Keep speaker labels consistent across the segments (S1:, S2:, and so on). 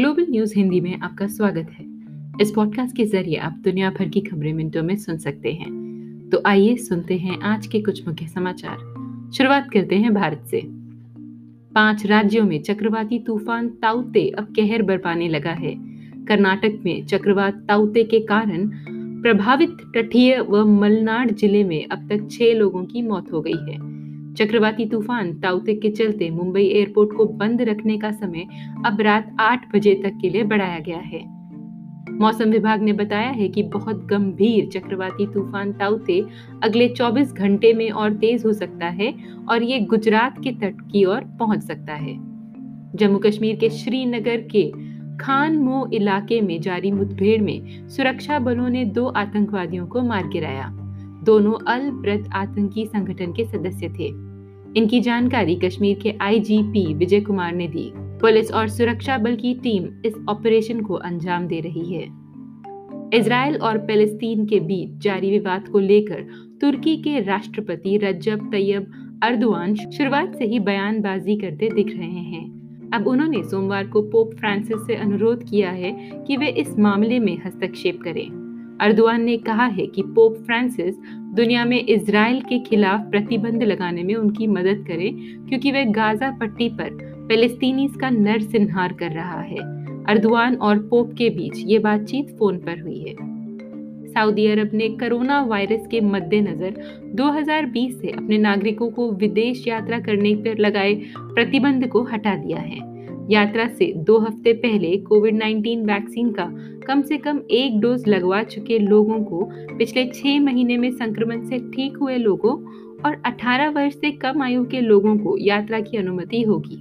S1: Global news Hindi में आपका स्वागत है। इस पॉडकास्ट के ज़रिए आप दुनिया भर की खबरें मिनटों में सुन सकते हैं। तो आइए सुनते हैं आज के कुछ मुख्य समाचार। शुरुआत करते हैं भारत से। पाँच राज्यों में चक्रवाती तूफ़ान ताउते अब कहर बरपाने लगा है। कर्नाटक में चक्रवात ताउते के कारण प्रभावित तटीय व मलनाड ज़िले में अब तक छह लोगों की मौत हो गई है। चक्रवाती तूफ़ान ताउते के चलते मुंबई एयरपोर्ट को बंद रखने का समय अब रात आठ बजे तक के लिए बढ़ाया गया है। मौसम विभाग ने बताया है कि बहुत गंभीर चक्रवाती तूफ़ान ताउते अगले 24 घंटे में और तेज हो सकता है और ये गुजरात के तट की ओर पहुँच सकता है। जम्मू कश्मीर के श्रीनगर के खान मो इलाके में जारी मुठभेड़ में सुरक्षा बलों ने दो आतंकवादियों को मार गिराया। दोनों अल ब्रत आतंकी संगठन के सदस्य थे। इनकी जानकारी कश्मीर के आईजीपी विजय कुमार ने दी। पुलिस और सुरक्षा बल की टीम इस ऑपरेशन को अंजाम दे रही है। इसराइल और पैलेस्तीन के बीच जारी विवाद को लेकर तुर्की के राष्ट्रपति रजब तैयब अर्दवान शुरुआत से ही बयानबाजी करते दिख रहे हैं। अब उन्होंने सोमवार को पोप फ्रांसिस से अनुरोध किया है कि वे इस मामले में हस्तक्षेप करें। अर्दवान ने कहा है कि पोप फ्रांसिस दुनिया में इसराइल के खिलाफ प्रतिबंध लगाने में उनकी मदद करें, क्योंकि वे गाजा पट्टी पर फलस्तीनी का नरसंहार कर रहा है। अर्दवान और पोप के बीच ये बातचीत फ़ोन पर हुई है। सऊदी अरब ने कोरोना वायरस के मद्देनजर 2020 से अपने नागरिकों को विदेश यात्रा करने पर लगाए प्रतिबंध को हटा दिया है। यात्रा से दो हफ़्ते पहले कोविड 19 वैक्सीन का कम से कम एक डोज लगवा चुके लोगों को पिछले छह महीने में संक्रमण से ठीक हुए लोगों और 18 वर्ष से कम आयु के लोगों को यात्रा की अनुमति होगी।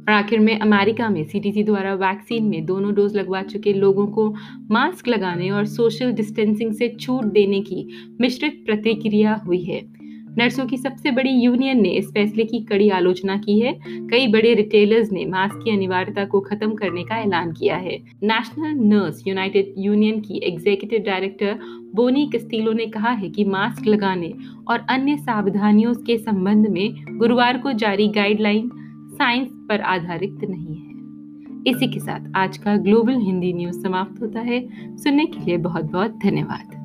S1: और आखिर में अमेरिका में सीटीसी द्वारा वैक्सीन में दोनों डोज लगवा चुके लोगों को मास्क लगाने और सोशल डिस्टेंसिंग से छूट देने की मिश्रित प्रतिक्रिया हुई है। नर्सों की सबसे बड़ी यूनियन ने इस फैसले की कड़ी आलोचना की है। कई बड़े रिटेलर्स ने मास्क की अनिवार्यता को खत्म करने का ऐलान किया है। नेशनल नर्स यूनाइटेड यूनियन की एग्जीक्यूटिव डायरेक्टर बोनी कस्तीलो ने कहा है कि मास्क लगाने और अन्य सावधानियों के संबंध में गुरुवार को जारी गाइडलाइन साइंस पर आधारित नहीं है। इसी के साथ आज का ग्लोबल हिंदी न्यूज़ समाप्त होता है। सुनने के लिए बहुत बहुत धन्यवाद।